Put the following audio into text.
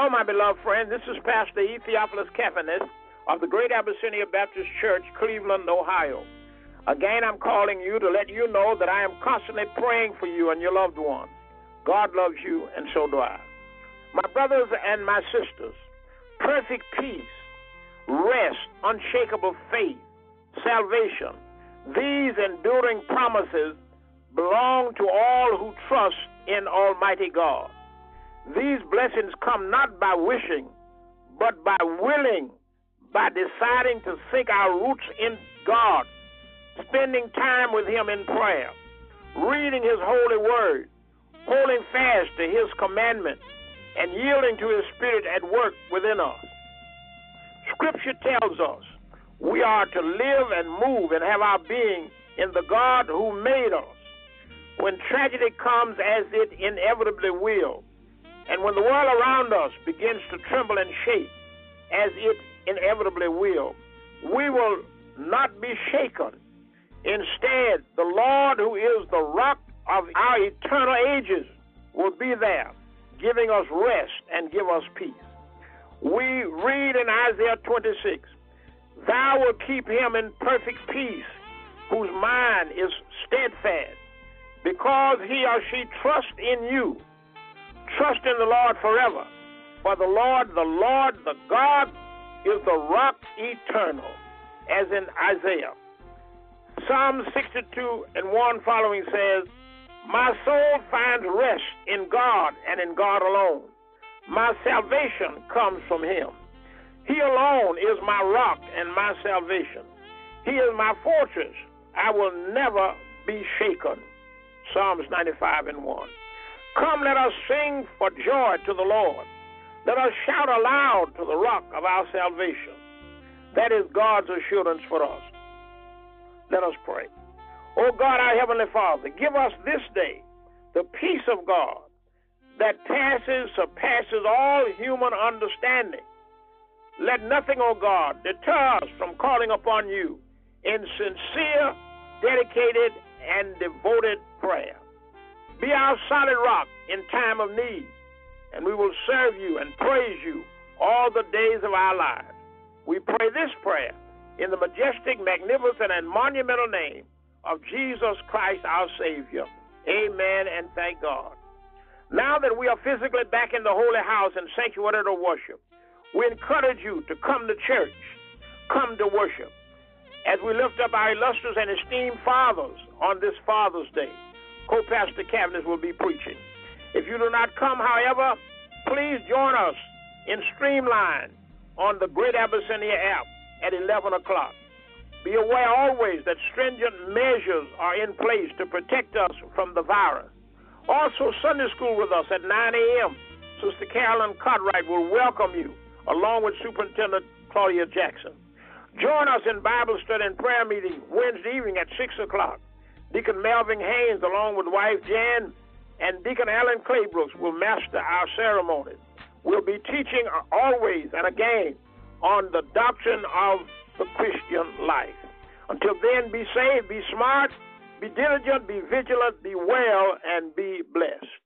Hello, my beloved friend. This is Pastor E. Theophilus of the Greater Abyssinia Baptist Church, Cleveland, Ohio. Again, I'm calling you to let you know that I am constantly praying for you and your loved ones. God loves you, and so do I. My brothers and my sisters, perfect peace, rest, unshakable faith, salvation, these enduring promises belong to all who trust in Almighty God. These blessings come not by wishing, but by willing, by deciding to sink our roots in God, spending time with Him in prayer, reading His holy word, holding fast to His commandments, and yielding to His Spirit at work within us. Scripture tells us we are to live and move and have our being in the God who made us. When tragedy comes, as it inevitably will, and when the world around us begins to tremble and shake, as it inevitably will, we will not be shaken. Instead, the Lord, who is the rock of our eternal ages, will be there, giving us rest and give us peace. We read in Isaiah 26 Thou wilt keep him in perfect peace, whose mind is steadfast, because he or she trusts in you. Trust in the Lord forever. For the Lord, the Lord, the God, is the rock eternal, as in Isaiah. Psalm 62 and 1 following says, My soul finds rest in God and in God alone. My salvation comes from Him. He alone is my rock and my salvation. He is my fortress. I will never be shaken. Psalms 95 and 1. Come, let us sing for joy to the Lord. Let us shout aloud to the rock of our salvation. That is God's assurance for us. Let us pray. O God, our Heavenly Father, give us this day the peace of God that passes, surpasses all human understanding. Let nothing, O God, deter us from calling upon you in sincere, dedicated, and devoted prayer. Be our solid rock in time of need, and we will serve you and praise you all the days of our lives. We pray this prayer in the majestic, magnificent, and monumental name of Jesus Christ our Savior. Amen and thank God. Now that we are physically back in the holy house and sanctuary to worship, we encourage you to come to church, come to worship, as we lift up our illustrious and esteemed fathers on this Father's Day co-pastor Caviness will be preaching. If you do not come, however, please join us in Streamline on the Greater Abyssinia app at 11 o'clock. Be aware always that stringent measures are in place to protect us from the virus. Also, Sunday school with us at 9 a.m. Sister Carolyn Cartwright will welcome you, along with Superintendent Claudia Jackson. Join us in Bible study and prayer meeting Wednesday evening at 6 o'clock. Deacon Melvin Haynes, along with wife Jan, and Deacon Alan Claybrooks will master our ceremonies. We'll be teaching always and again on the doctrine of the Christian life. Until then, be saved, be smart, be diligent, be vigilant, be well, and be blessed.